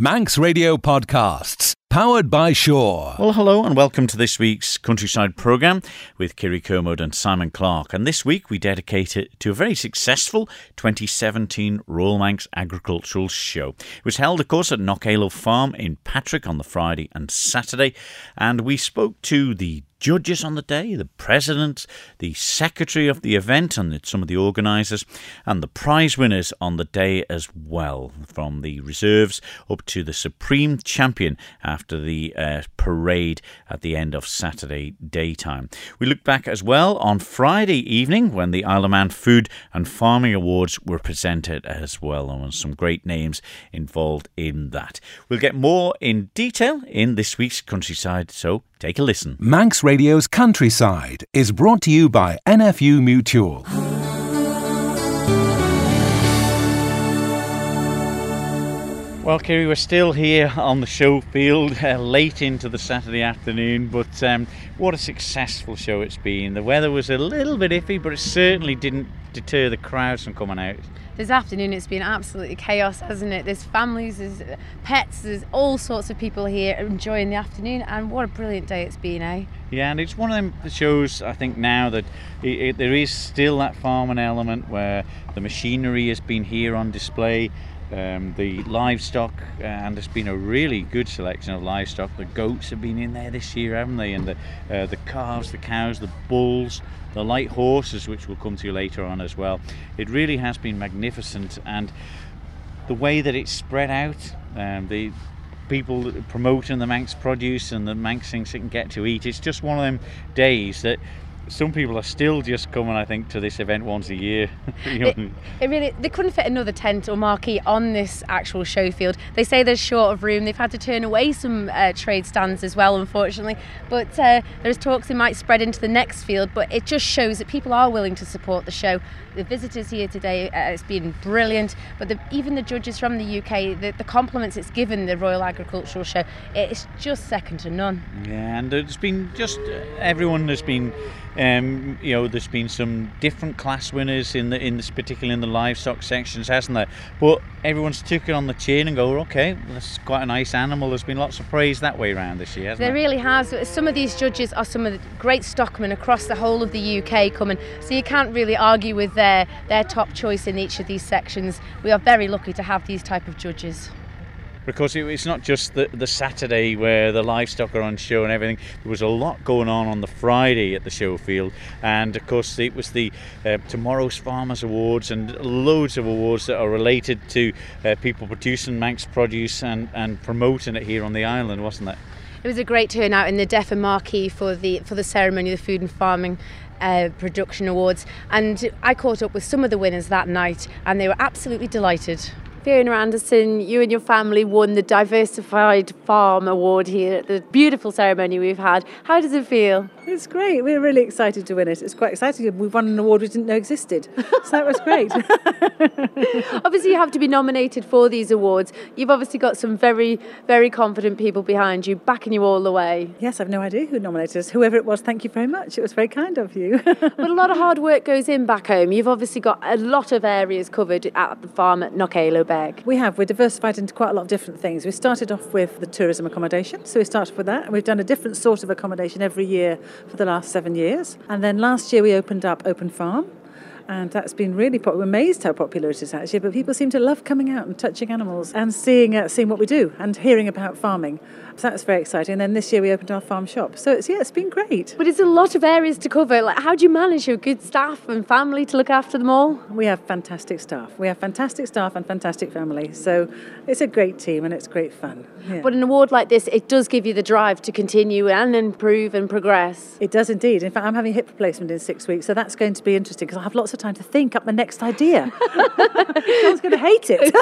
Manx Radio Podcasts, powered by Sure. Well, hello and welcome to this week's Countryside programme with Kiri Kermode and Simon Clark. And this week we dedicate it to a very successful 2017 Royal Manx Agricultural Show. It was held, of course, at Knockaloe Farm in Patrick on the Friday and Saturday. And we spoke to the judges on the day, the president, the secretary of the event, and some of the organisers, and the prize winners on the day as well, from the reserves up to the supreme champion after the uh, parade at the end of Saturday daytime. We look back as well on Friday evening when the Isle of Man Food and Farming Awards were presented as well, and some great names involved in that. We'll get more in detail in this week's countryside, so take a listen. Manx Radio's Countryside is brought to you by NFU Mutual. Well, Kerry, we're still here on the show field uh, late into the Saturday afternoon, but um, what a successful show it's been. The weather was a little bit iffy, but it certainly didn't deter the crowds from coming out. This afternoon it's been absolutely chaos, hasn't it? There's families, there's pets, there's all sorts of people here enjoying the afternoon, and what a brilliant day it's been, eh? Yeah, and it's one of them shows I think now that it, it, there is still that farming element where the machinery has been here on display um, the livestock, uh, and there's been a really good selection of livestock. The goats have been in there this year, haven't they? And the uh, the calves, the cows, the bulls, the light horses, which we'll come to later on as well. It really has been magnificent, and the way that it's spread out, um, the people promoting the Manx produce and the Manx things they can get to eat. It's just one of them days that some people are still just coming, I think, to this event once a year. it, it, really, they couldn't fit another tent or marquee on this actual show field. They say there's short of room. They've had to turn away some uh, trade stands as well, unfortunately. But uh, there's talks they might spread into the next field. But it just shows that people are willing to support the show. The visitors here today, uh, it's been brilliant. But the, even the judges from the UK, the, the compliments it's given the Royal Agricultural Show, it's just second to none. Yeah, and there's been just uh, everyone has been um, you know, there's been some different class winners in the in this particularly in the livestock sections, hasn't there? But everyone's took it on the chin and go, okay, that's quite a nice animal. There's been lots of praise that way around this year, hasn't there? There really has. Some of these judges are some of the great stockmen across the whole of the UK coming, so you can't really argue with their their top choice in each of these sections. We are very lucky to have these type of judges because it's not just the, the Saturday where the livestock are on show and everything. There was a lot going on on the Friday at the show field, and of course it was the uh, tomorrow's Farmers Awards and loads of awards that are related to uh, people producing Manx produce and, and promoting it here on the island, wasn't it? It was a great turnout in the DEFA Marquee for the for the ceremony, the Food and Farming uh, Production Awards, and I caught up with some of the winners that night, and they were absolutely delighted. Fiona Anderson, you and your family won the Diversified Farm Award here at the beautiful ceremony we've had. How does it feel? It's great. We're really excited to win it. It's quite exciting. We've won an award we didn't know existed. So that was great. obviously, you have to be nominated for these awards. You've obviously got some very, very confident people behind you, backing you all the way. Yes, I've no idea who nominated us. Whoever it was, thank you very much. It was very kind of you. but a lot of hard work goes in back home. You've obviously got a lot of areas covered at the farm at Knockaloe Beg. We have. We're diversified into quite a lot of different things. We started off with the tourism accommodation. So we started with that. And we've done a different sort of accommodation every year for the last seven years. And then last year we opened up Open Farm, and that's been really popular. We're amazed how popular it is actually, but people seem to love coming out and touching animals and seeing uh, seeing what we do and hearing about farming. So that's very exciting. And then this year we opened our farm shop. So it's yeah, it's been great. But it's a lot of areas to cover. Like, how do you manage your good staff and family to look after them all? We have fantastic staff. We have fantastic staff and fantastic family. So it's a great team and it's great fun. Yeah. But an award like this, it does give you the drive to continue and improve and progress. It does indeed. In fact, I'm having hip replacement in six weeks, so that's going to be interesting because I have lots of time to think up my next idea. John's going to hate it.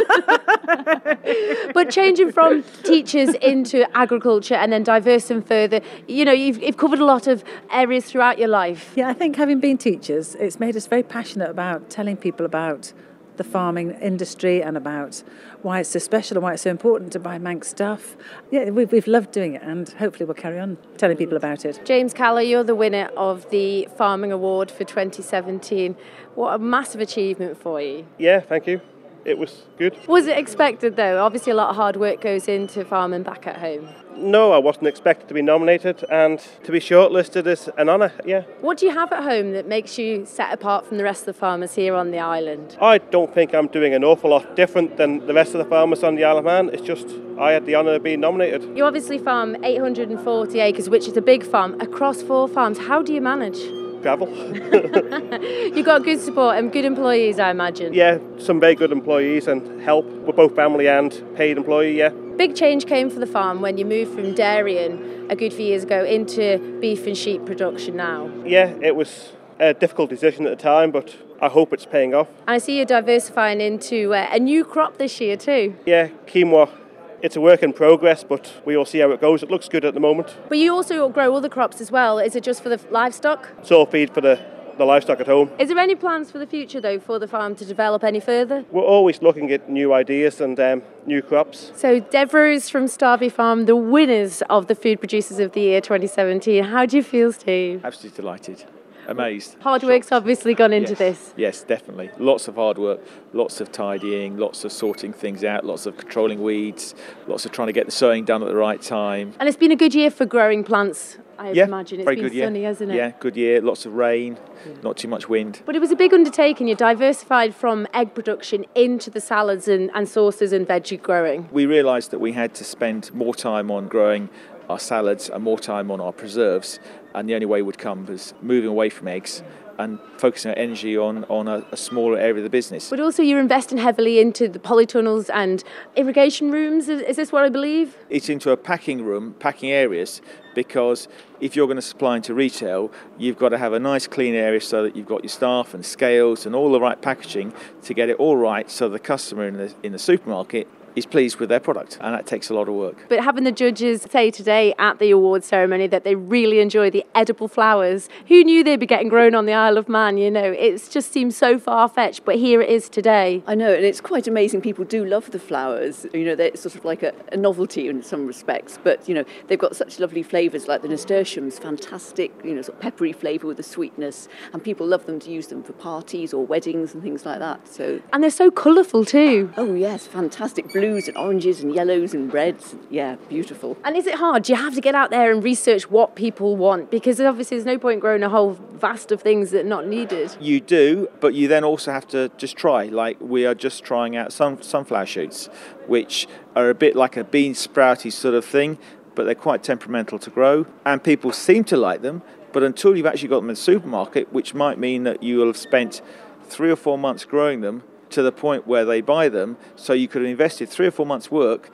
but changing from teachers into agriculture and then diversing further, you know, you've, you've covered a lot of areas throughout your life. Yeah, I think having been teachers, it's made us very passionate about telling people about the farming industry and about why it's so special and why it's so important to buy Manx stuff. Yeah, we've, we've loved doing it and hopefully we'll carry on telling people about it. James Caller, you're the winner of the Farming Award for 2017. What a massive achievement for you. Yeah, thank you it was good. Was it expected though? Obviously, a lot of hard work goes into farming back at home. No, I wasn't expected to be nominated, and to be shortlisted is an honour, yeah. What do you have at home that makes you set apart from the rest of the farmers here on the island? I don't think I'm doing an awful lot different than the rest of the farmers on the Isle of Man. It's just I had the honour of being nominated. You obviously farm 840 acres, which is a big farm, across four farms. How do you manage? Travel. You've got good support and good employees, I imagine. Yeah, some very good employees and help. We're both family and paid employee, yeah. Big change came for the farm when you moved from dairying a good few years ago into beef and sheep production now. Yeah, it was a difficult decision at the time, but I hope it's paying off. And I see you're diversifying into uh, a new crop this year too. Yeah, quinoa. It's a work in progress, but we will see how it goes. It looks good at the moment. But you also grow other crops as well. Is it just for the livestock? It's all feed for the the livestock at home. Is there any plans for the future though for the farm to develop any further? We're always looking at new ideas and um, new crops. So Devereux from Staarvey Farm, the winners of the Food Producers of the Year 2017. How do you feel, Steve? Absolutely delighted. Amazed. Hard work's obviously gone into yes. this. Yes, definitely. Lots of hard work, lots of tidying, lots of sorting things out, lots of controlling weeds, lots of trying to get the sowing done at the right time. And it's been a good year for growing plants I yeah, imagine it's very been good year. sunny, hasn't it? Yeah, good year. Lots of rain, not too much wind. But it was a big undertaking. You diversified from egg production into the salads and, and sauces and veggie growing. We realised that we had to spend more time on growing our salads and more time on our preserves, and the only way would come was moving away from eggs and focusing our energy on, on a, a, smaller area of the business. But also, you're investing heavily into the polytunnels and irrigation rooms. Is, is this what I believe? It's into a packing room, packing areas, because if you're going to supply into retail, you've got to have a nice clean area so that you've got your staff and scales and all the right packaging to get it all right so the customer in the, in the supermarket is pleased with their product, and that takes a lot of work. But having the judges say today at the awards ceremony that they really enjoy the edible flowers, who knew they'd be getting grown on the Isle of Man? You know, it just seems so far fetched, but here it is today. I know, and it's quite amazing. People do love the flowers. You know, they're sort of like a, a novelty in some respects, but you know, they've got such lovely flavours like the nasturtiums, fantastic, you know, sort of peppery flavour with the sweetness, and people love them to use them for parties or weddings and things like that. So, and they're so colourful too. Oh yes, fantastic blues and oranges and yellows and reds. Yeah, beautiful. And is it hard? Do you have to get out there and research what people want? Because obviously there's no point growing a whole vast of things that are not needed. You do, but you then also have to just try. Like we are just trying out sun, sunflower shoots, which are a bit like a bean sprouty sort of thing, but they're quite temperamental to grow. And people seem to like them, but until you've actually got them in the supermarket, which might mean that you will have spent three or four months growing them to the point where they buy them. So you could have invested three or four months' work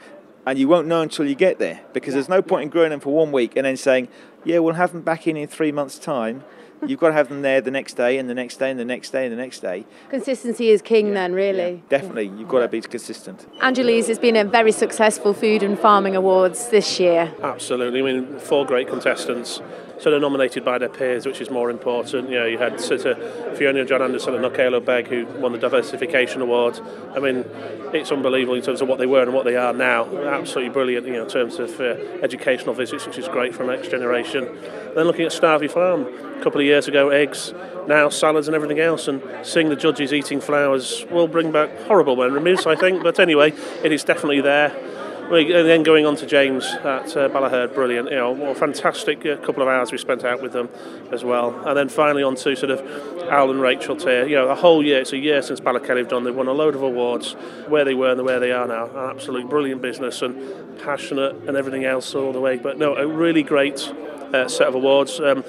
and you won't know until you get there because yeah. there's no point in growing them for one week and then saying, yeah, we'll have them back in in three months' time. You've got to have them there the next day and the next day and the next day and the next day. Consistency is king, yeah. then, really. Yeah, definitely, you've got to be consistent. Angeles has been a very successful food and farming awards this year. Absolutely. I mean, four great contestants sort of nominated by their peers, which is more important. You know, you had sort of Fiona John Anderson and Knockaloe Beg who won the Diversification Award. I mean, it's unbelievable in terms of what they were and what they are now. Absolutely brilliant, you know, in terms of uh, educational visits, which is great for the next generation. Then looking at Staarvey Farm, a couple of years ago, eggs, now salads and everything else, and seeing the judges eating flowers will bring back horrible memories, I think. But anyway, it is definitely there and then going on to James at uh, Ballaherd, brilliant. You know, what a fantastic uh, couple of hours we spent out with them as well. And then finally on to sort of Al and Rachel Tier. You know, a whole year, it's a year since Ballakelly have done. They've won a load of awards, where they were and where they are now. An absolute brilliant business and passionate and everything else all the way. But no, a really great uh, set of awards. Um,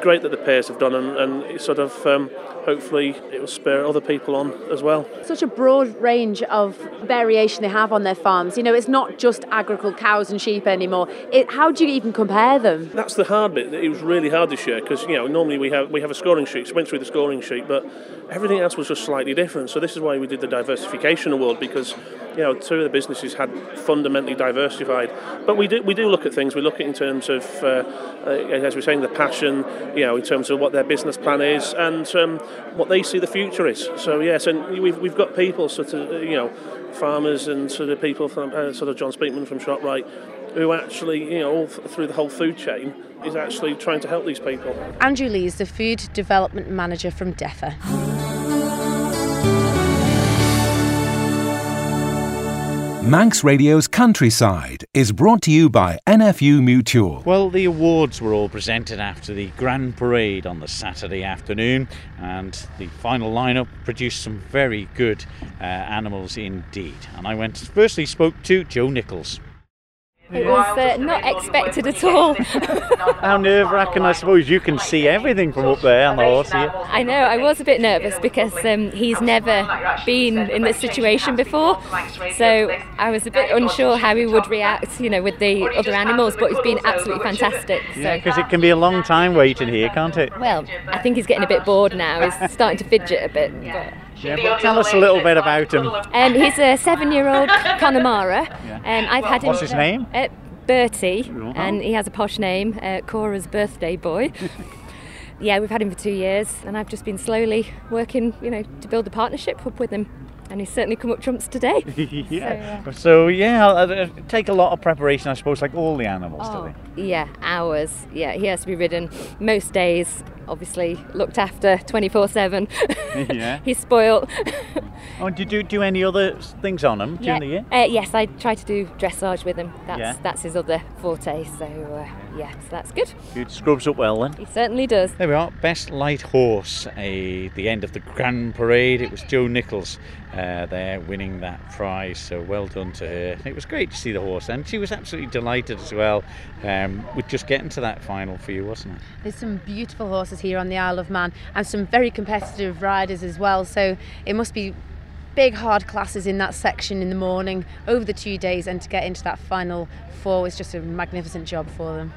great that the peers have done and, and sort of um, hopefully it will spur other people on as well. Such a broad range of variation they have on their farms. You know, it's not just agricultural cows and sheep anymore. It, how do you even compare them? That's the hard bit. It was really hard this year because you know normally we have we have a scoring sheet. So went through the scoring sheet, but everything else was just slightly different. So this is why we did the diversification award because you know two of the businesses had fundamentally diversified. But we do we do look at things. We look at in terms of uh, uh, as we're saying the passion. You know, in terms of what their business plan is and um, what they see the future is. So yes, and we've we've got people sort of you know farmers and sort of people from uh, sort of John Speakman from Shoprite who actually, you know, all through the whole food chain is actually trying to help these people. Andrew Lee is the Food Development Manager from DEFA. Manx Radio's Countryside is brought to you by NFU Mutual. Well, the awards were all presented after the Grand Parade on the Saturday afternoon, and the final lineup produced some very good uh, animals indeed. And I went firstly spoke to Joe Nichols. It was uh, not expected at all. How nerve wracking, I suppose. You can see everything from up there on the horse here. I know, I was a bit nervous because um, he's never been in this situation before. So I was a bit unsure how he would react, you know, with the other animals, but he's been absolutely fantastic. So. Yeah, because it can be a long time waiting here, can't it? Well, I think he's getting a bit bored now. He's starting to fidget a bit. But... Yeah, but tell us a little bit about him. Um, he's a seven-year-old Connemara. Um, I've had him. What's his name? Uh, Bertie, and he has a posh name, uh, Cora's birthday boy. yeah, we've had him for two years, and I've just been slowly working, you know, to build a partnership up with him. And he's certainly come up trumps today. yeah. So, uh, so yeah, uh, take a lot of preparation, I suppose, like all the animals, oh, do Yeah, hours. Yeah, he has to be ridden most days. Obviously, looked after 24 seven. Yeah. he's spoilt. oh, do you do, do any other things on him during yeah. the year? Uh, yes, I try to do dressage with him. That's Yeah. that's his other forte. So uh, yeah, so that's good. Good. Scrubs up well then. He certainly does. There we are, best light horse. A the end of the Grand Parade. It was Joe Nichols uh, there winning that prize. So well done to her. It was great to see the horse, and she was absolutely delighted as well um, with just getting to that final for you, wasn't it? There's some beautiful horses here on the Isle of Man and some very competitive riders as well. So it must be big hard classes in that section in the morning over the two days and to get into that final four was just a magnificent job for them.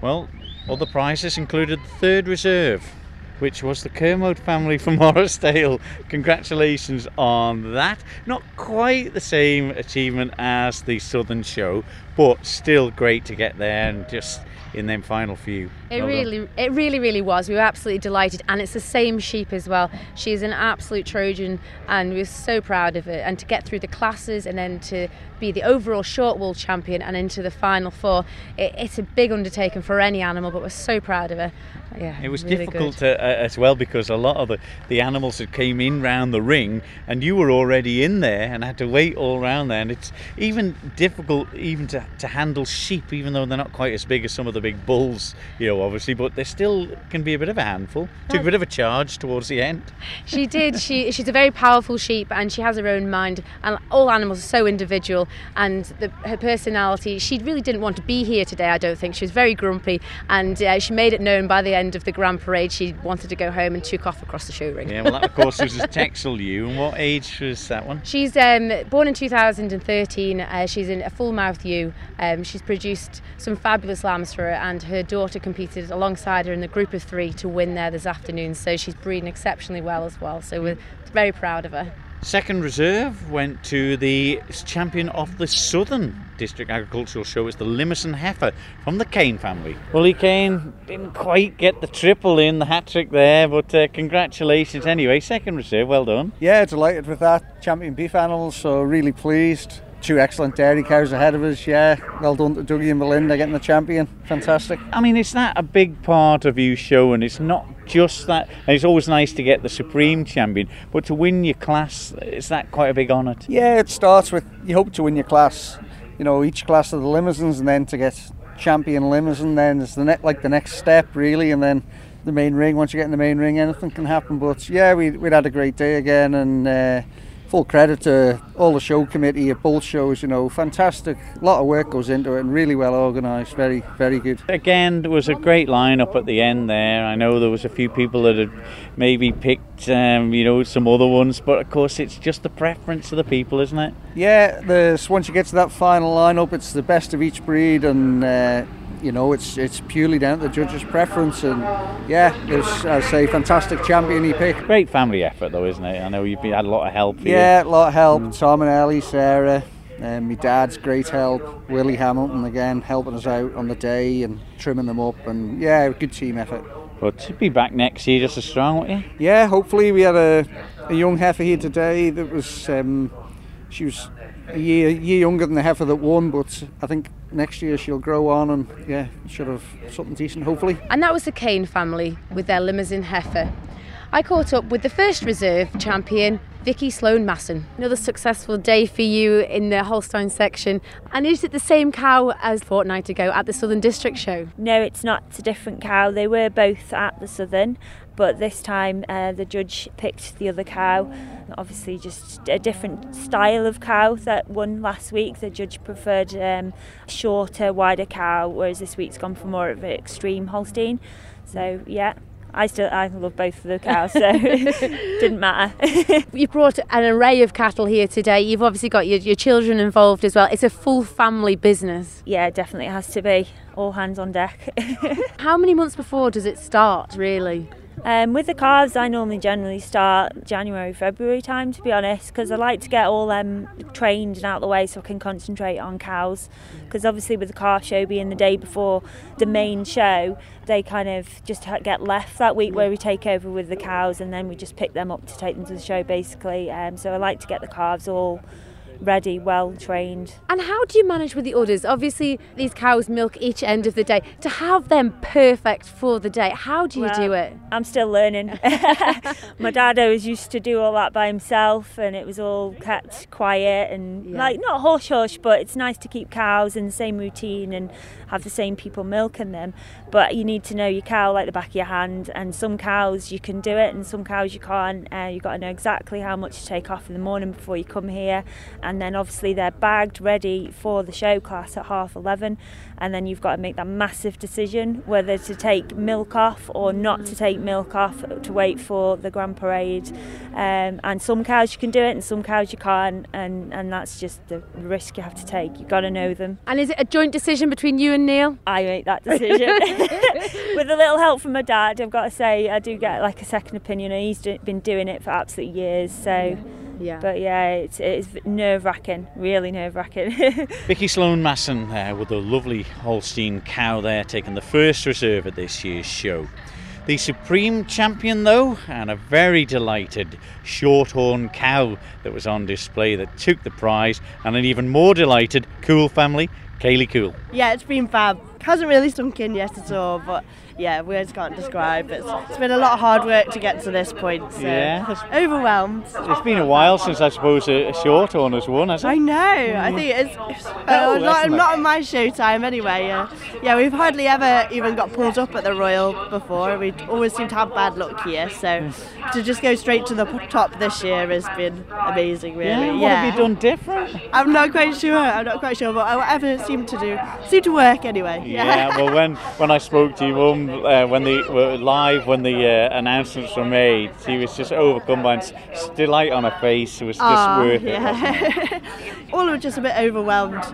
Well, other prizes included the third reserve, which was the Kermode family from Morrisdale. Congratulations on that. Not quite the same achievement as the Southern Show, but still great to get there and just in them final few. It Well done. really, it really, really was. We were absolutely delighted, and it's the same sheep as well. She's an absolute Trojan, and we're so proud of it. And to get through the classes, and then to be the overall short wool champion, and into the final four, it, it's a big undertaking for any animal. But we're so proud of her. Yeah, It was really difficult to, uh, as well because a lot of the, the animals that came in round the ring and you were already in there and had to wait all round there and it's even difficult even to, to handle sheep even though they're not quite as big as some of the big bulls you know obviously but they still can be a bit of a handful took a bit of a charge towards the end She did. She she's a very powerful sheep, and she has her own mind. And all animals are so individual, and the, her personality. She really didn't want to be here today. I don't think she was very grumpy, and uh, she made it known by the end of the Grand Parade she wanted to go home and took off across the show ring. yeah well that of course was a Texel ewe and what age was that one She's um, born in 2013. Uh, she's in a full mouth ewe. Um, she's produced some fabulous lambs for her, and her daughter competed alongside her in the group of three to win there this afternoon. So she's breeding exceptionally well as well. So we're very proud of her. Second reserve went to the champion of the Southern District Agricultural Show. It's the Limousin Heifer from the Kane family. Willie Kane didn't quite get the triple in, the hat trick there, but uh, congratulations anyway. Second reserve, well done. Yeah, delighted with that. Champion beef animals, so really pleased. Two excellent dairy cows ahead of us, yeah. Well done to Dougie and Belinda getting the champion. Fantastic. I mean, it's that a big part of you show, and it's not just that. And it's always nice to get the supreme champion, but to win your class, is that quite a big honour? Yeah, it starts with you hope to win your class, you know, each class of the Limousins, and then to get champion limousine, then is the ne- like the next step really, and then the main ring. Once you get in the main ring, anything can happen. But yeah, we we had a great day again, and uh, full credit to all the show committee at both shows. You know, fantastic. A lot of work goes into it, and really well organised. Very very good. Again, there was a great lineup at the end there. I know there was a few people that had maybe picked, um, you know, some other ones, but of course it's just the preference of the people, isn't it? Yeah, there's once you get to that final lineup, it's the best of each breed, and uh, you know it's it's purely down to the judge's preference. And yeah, there's I say fantastic champion he picked. Great family effort, though, isn't it? I know you've been, had a lot of help. Here. Yeah, a lot of help. Tom and Ellie, Sarah, um, my dad's great help. Willie Hamilton again helping us out on the day and trimming them up, and yeah, good team effort. But to be back next year just as strong, won't you? Yeah, hopefully we had a, a young heifer here today that was um, she was a year year younger than the heifer that won, but I think next year she'll grow on and yeah, should have something decent hopefully. And that was the Kane family with their Limousin heifer. I caught up with the first reserve champion, Vicky Sloan Masson. Another successful day for you in the Holstein section. And is it the same cow as fortnight ago at the Southern District Show? No, it's not. It's a different cow. They were both at the Southern, but this time uh, the judge picked the other cow. Obviously, just a different style of cow that won last week. The judge preferred um, a shorter, wider cow, whereas this week's gone for more of an extreme Holstein. So, yeah, I still I love both of the cows, so didn't matter. You've brought an array of cattle here today. You've obviously got your, your children involved as well. It's a full family business. Yeah, definitely it has to be. All hands on deck. How many months before does it start, really? Um, with the calves, I normally generally start January, February time, to be honest, because I like to get all them trained and out of the way so I can concentrate on cows. Because obviously, with the calf show being the day before the main show, they kind of just get left that week where we take over with the cows and then we just pick them up to take them to the show, basically. Um, so I like to get the calves all ready, well trained. And how do you manage with the udders? Obviously, these cows milk each end of the day. To have them perfect for the day, how do you well, do it? I'm still learning. My dad always used to do all that by himself, and it was all kept quiet and yeah. like not hush hush, but it's nice to keep cows in the same routine and have the same people milking them. But you need to know your cow like the back of your hand, and some cows you can do it, and some cows you can't. Uh, you've got to know exactly how much to take off in the morning before you come here and then obviously they're bagged ready for the show class at half 11 and then you've got to make that massive decision whether to take milk off or not to take milk off to wait for the grand parade. Um, and some cows you can do it and some cows you can't. And, and that's just the risk you have to take. You've got to know them. And is it a joint decision between you and Neil? I make that decision. With a little help from my dad I've got to say I do get like a second opinion. He's been doing it for absolutely years so yeah. But yeah, it's, it's nerve wracking, really nerve wracking. Vicky Sloan Masson there with a lovely Holstein cow there taking the first reserve at this year's show. The supreme champion, though, and a very delighted shorthorn cow that was on display that took the prize, and an even more delighted Cool family, Kaylee Cool. Yeah, it's been fab. Hasn't really stunk in yet at all, but yeah, words can't describe. It's, it's been a lot of hard work to get to this point. So yeah, overwhelmed. It's been a while since I suppose a, a short one has won, hasn't it? I know. I think it's, it's uh, not, not on my showtime anyway. Uh, yeah, we've hardly ever even got pulled up at the Royal before. We always seem to have bad luck here. So to just go straight to the top this year has been amazing, really. Yeah, what yeah. have you done different? I'm not quite sure. I'm not quite sure, but whatever seemed to do seemed to work anyway. Yeah. yeah well, when when I spoke to you, mum uh, when they were live, when the uh, announcements were made, she was just overcome by delight on her face. It was just Aww, worth yeah. it. all were just a bit overwhelmed.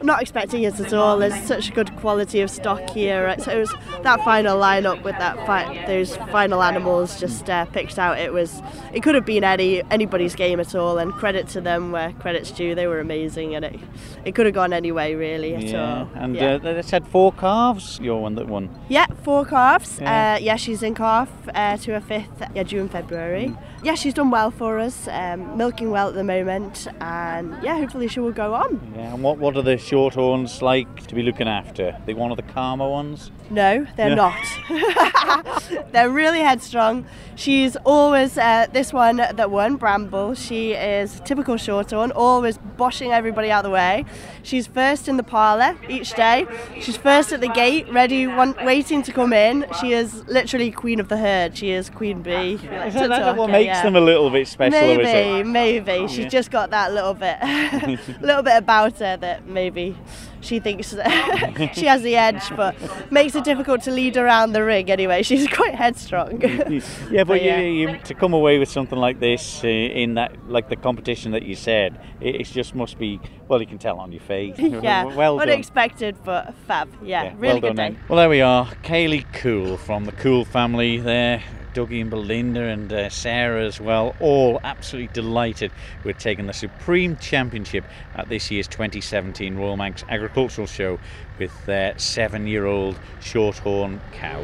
I'm not expecting it at all. There's such a good quality of stock here. Right? So it was that final lineup with that fi- those final animals just uh, picked out. It was it could have been any anybody's game at all. And credit to them where credit's due. They were amazing, and it it could have gone any way really at yeah. all. And yeah. uh, they said four calves. Your one that won. Yeah, four calves. Yeah, uh, yeah she's in calf uh, to her fifth. Yeah, June February. Mm. Yeah, she's done well for us. Um, milking well at the moment, and yeah, hopefully she will go on. Yeah, and what what are the shorthorns like to be looking after? They one of the calmer ones? No, they're Yeah. not. they're really headstrong. She's always uh, this one that won, Bramble. She is typical shorthorn, always boshing everybody out of the way. She's first in the parlour each day. She's first at the gate, ready, one, waiting to come in. She is literally queen of the herd. She is queen bee. Is that, that what makes them a little bit special? Maybe, is it? maybe. She's Yeah. just got that little bit, little bit about her that maybe she thinks she has the edge, but makes it difficult to lead around the ring. Anyway, she's quite headstrong. yeah, but yeah. You, you, to come away with something like this uh, in that, like the competition that you said, it, it just must be. Well, you can tell on your face. yeah, well done. unexpected, but fab. Yeah, Yeah, really well good done day. then. Well, there we are. Kaylee Cool from the Cool family there. Dougie and Belinda and uh, Sarah as well, all absolutely delighted with taking the Supreme Championship at this year's 2017 Royal Manx Agricultural Show with their seven year old shorthorn cow.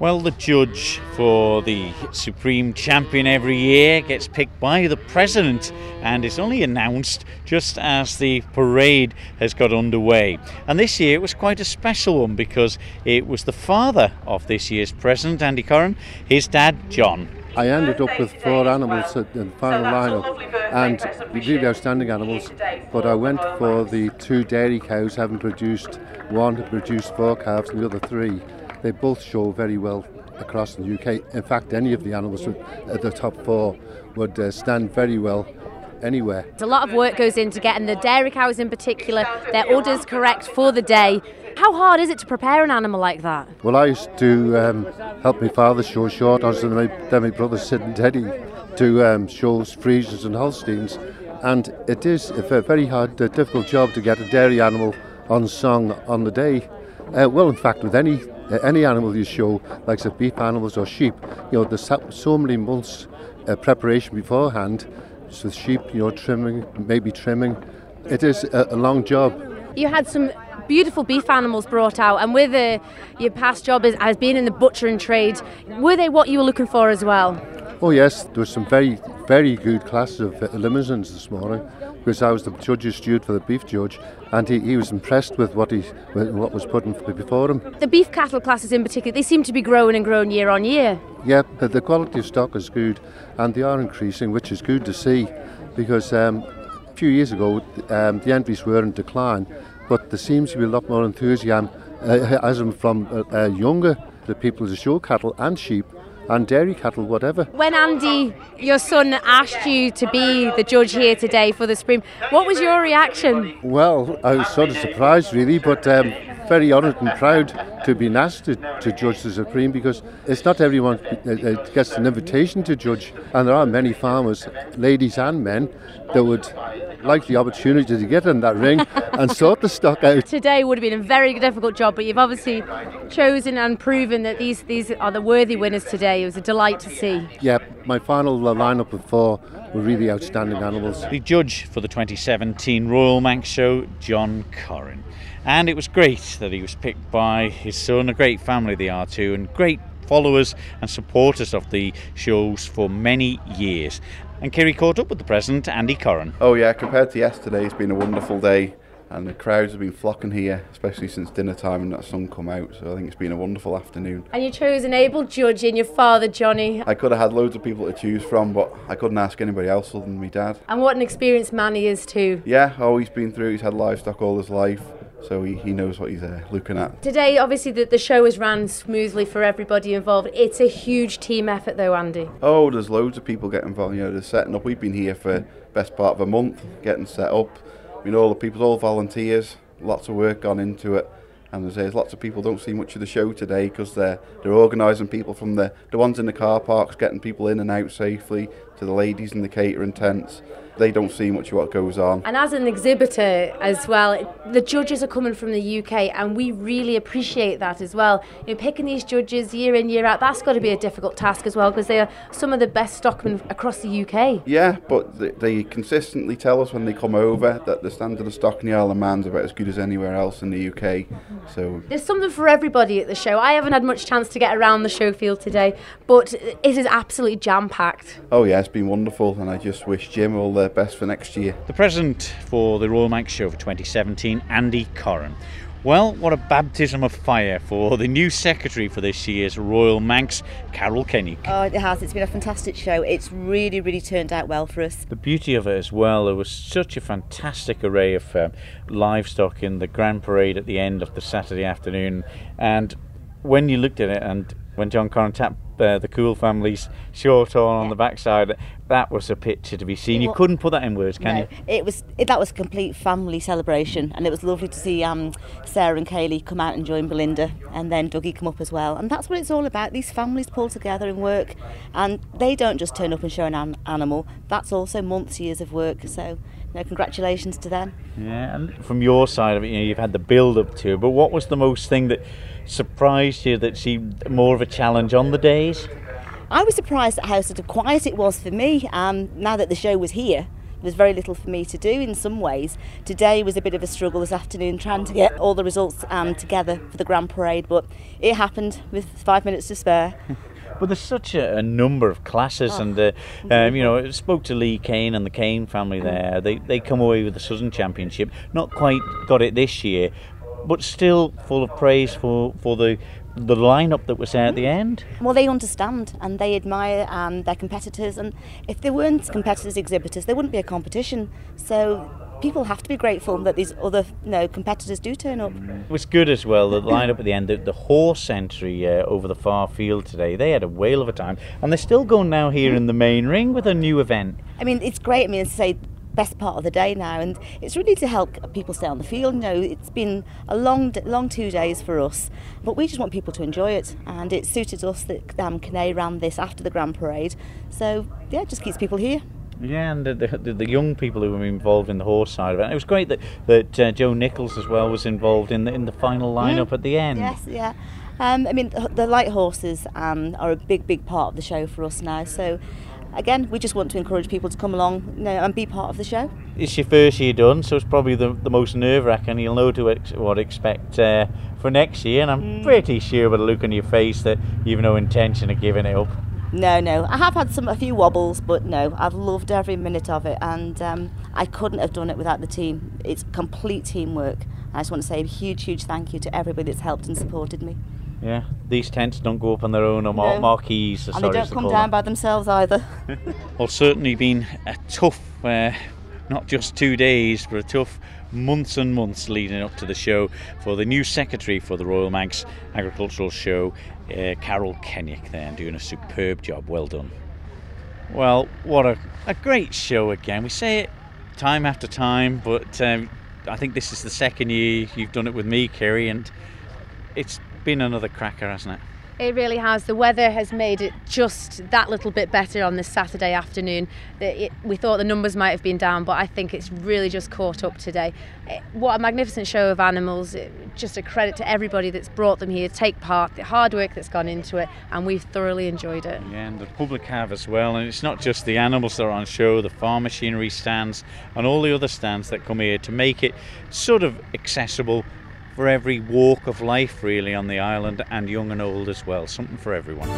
Well, the judge for the Supreme Champion every year gets picked by the President and is only announced just as the parade has got underway. And this year it was quite a special one because it was the father of this year's President, Andy Corrin, his dad, John. I ended up with four animals in the final lineup and really outstanding animals. But I went for the two dairy cows, having produced one had produced four calves and the other three. They both show very well across the UK. In fact, any of the animals at the top four would uh, stand very well anywhere. A lot of work goes into getting the dairy cows in particular, their orders correct for the day. How hard is it to prepare an animal like that? Well, I used to um, help my father show short horses and my, then my brother Sid and Teddy to um, show Friesians and Holsteins. And it is a very hard, uh, difficult job to get a dairy animal on song on the day. Uh, well, in fact, with any any animal you show, like say beef animals or sheep, you know, there's so many months uh, preparation beforehand. So sheep, you know, trimming, maybe trimming. It is a, a long job. You had some beautiful beef animals brought out, and with uh, your past job as, as being in the butchering trade, were they what you were looking for as well? Oh yes, there were some very, very good classes of uh, Limousins this morning because I was the judge's steward for the beef judge, and he, he was impressed with what he what was put before him. The beef cattle classes in particular, they seem to be growing and growing year on year. Yeah, the, the quality of stock is good, and they are increasing, which is good to see, because um, a few years ago um, the entries were in decline, but there seems to be a lot more enthusiasm uh, as from uh, uh, younger the people to show cattle and sheep and dairy cattle, whatever. When Andy, your son, asked you to be the judge here today for the Supreme, what was your reaction? Well, I was sort of surprised, really, but um, very honoured and proud to be asked to, to, judge the Supreme because it's not everyone that gets an invitation to judge, and there are many farmers, ladies and men, that would like the opportunity to get in that ring and sort the stock out. Today would have been a very difficult job, but you've obviously chosen and proven that these these are the worthy winners today. It was a delight to see. Yeah, my final uh, lineup of four were really outstanding animals. The judge for the 2017 Royal Manx Show, John Corrin. And it was great that he was picked by his son, a great family they are too, and great followers and supporters of the shows for many years. And Kiri caught up with the president, Andy Corrin. Oh, yeah, compared to yesterday, it's been a wonderful day. And the crowds have been flocking here, especially since dinner time and that sun come out. So I think it's been a wonderful afternoon. And you chose an able judge in your father, Johnny. I could have had loads of people to choose from, but I couldn't ask anybody else other than my dad. And what an experienced man he is too. Yeah, oh, he's been through. He's had livestock all his life so he, he knows what he's uh, looking at. Today, obviously, the, the show has ran smoothly for everybody involved. It's a huge team effort, though, Andy. Oh, there's loads of people getting involved. You know, they're setting up. We've been here for best part of a month getting set up. I mean, all the people, all volunteers. Lots of work gone into it. And there's lots of people don't see much of the show today because they're they're organising people from the the ones in the car parks, getting people in and out safely, to the ladies in the catering tents they don't see much of what goes on. And as an exhibitor as well, the judges are coming from the UK, and we really appreciate that as well. You know, picking these judges year in, year out, that's got to be a difficult task as well because they are some of the best stockmen across the UK. Yeah, but they, they consistently tell us when they come over that the standard of stock in the Isle of Man's about as good as anywhere else in the UK. So there's something for everybody at the show. I haven't had much chance to get around the show field today, but it is absolutely jam packed. Oh yeah, it's been wonderful, and I just wish Jim all the best for next year. The president for the Royal Manx Show for 2017, Andy Corrin. Well, what a baptism of fire for the new secretary for this year's Royal Manx, Carol Kenny. Oh, it has. It's been a fantastic show. It's really, really turned out well for us. The beauty of it as well, there was such a fantastic array of um, livestock in the Grand Parade at the end of the Saturday afternoon. And when you looked at it, and when John Corrin tapped uh, the Cool family's short on yeah. on the backside. That was a picture to be seen. It you couldn't put that in words, can no, you? It was it, that was a complete family celebration, and it was lovely to see um, Sarah and Kaylee come out and join Belinda, and then Dougie come up as well. And that's what it's all about. These families pull together and work, and they don't just turn up and show an an- animal. That's also months, years of work. So. No, congratulations to them. Yeah, and from your side of it, you know, you've had the build up to it, but what was the most thing that surprised you that seemed more of a challenge on the days? I was surprised at how sort of quiet it was for me um, now that the show was here there's very little for me to do in some ways. Today was a bit of a struggle this afternoon trying to get all the results um, together for the Grand Parade, but it happened with five minutes to spare. But there's such a, a number of classes, Oh, and uh, um, you know, I spoke to Lee Kane and the Kane family there. They they come away with the Southern Championship. Not quite got it this year, but still full of praise for, for the the lineup that was there at the end. Well, they understand and they admire um, their competitors, and if there weren't competitors exhibitors, there wouldn't be a competition. So people have to be grateful that these other you know, competitors do turn up. It was good as well, the lineup at the end, the, the horse entry uh, over the far field today. They had a whale of a time, and they're still going now here in the main ring with a new event. I mean, it's great. I mean, to say best part of the day now, and it's really to help people stay on the field. You know, it's been a long, long two days for us, but we just want people to enjoy it, and it suited us that um, Canay ran this after the Grand Parade. So yeah, it just keeps people here. Yeah, and the, the, the young people who were involved in the horse side of it. It was great that, that uh, Joe Nichols as well was involved in the, in the final lineup Mm. at the end. Yes, yeah. Um, I mean, the, the light horses um, are a big, big part of the show for us now. So, again, we just want to encourage people to come along you know, and be part of the show. It's your first year done, so it's probably the, the most nerve wracking. You'll know to ex- what to expect uh, for next year, and I'm Mm. pretty sure by the look on your face that you've no intention of giving it up. No, no. I have had some a few wobbles, but no, I've loved every minute of it, and um, I couldn't have done it without the team. It's complete teamwork. I just want to say a huge, huge thank you to everybody that's helped and supported me. Yeah, these tents don't go up on their own, or mar- No. marquees. and they don't come down them. by themselves either. Well, certainly been a tough, uh, not just two days, but a tough months and months leading up to the show for the new secretary for the Royal Manx Agricultural Show, uh, Carol Kennick, there, and doing a superb job. Well done. Well, what a, a great show again. We say it time after time, but um, I think this is the second year you've done it with me, Kerry, and it's been another cracker, hasn't it? It really has. The weather has made it just that little bit better on this Saturday afternoon. It- we thought the numbers might have been down, but I think it's really just caught up today. Eh, What a magnificent show of animals. It- Just a credit to everybody that's brought them here take part, the hard work that's gone into it, and we've thoroughly enjoyed it. Yeah, and the public have as well. And it's not just the animals that are on show, the farm machinery stands, and all the other stands that come here to make it sort of accessible for every walk of life, really, on the island, and young and old as well. Something for everyone.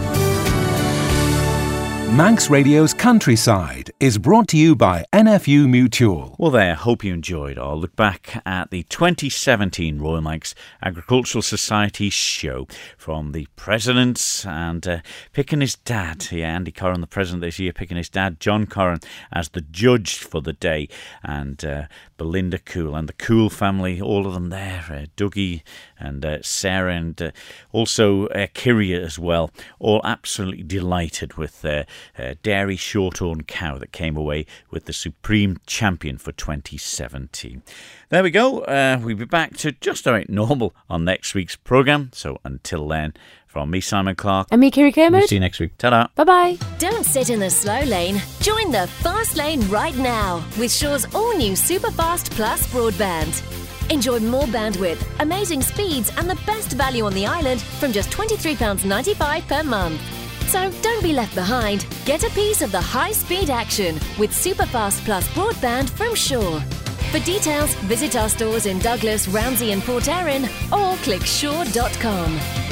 Manx Radio's Countryside is brought to you by NFU Mutual. Well, there, hope you enjoyed our look back at the 2017 Royal Manx Agricultural Society show from the presidents and uh, picking his dad, yeah, Andy Corrin, the president this year, picking his dad, John Corrin, as the judge for the day, and uh, Belinda Cool and the Cool family, all of them there, uh, Dougie and uh, Sarah, and uh, also uh, as well, all absolutely delighted with their uh, dairy shorthorn cow that came away with the supreme champion for 2017. There we go. Uh, we'll be back to just about normal on next week's programme. So until then, from me, Simon Clark. And me, Kiri Kermode. We'll see you next week. Ta-da. Bye bye. Don't sit in the slow lane. Join the fast lane right now with Sure's all new Superfast Plus broadband. Enjoy more bandwidth, amazing speeds, and the best value on the island from just £23.95 per month. So don't be left behind. Get a piece of the high speed action with Superfast Plus broadband from Sure. For details, visit our stores in Douglas, Ramsey, and Port Erin or click sure.com.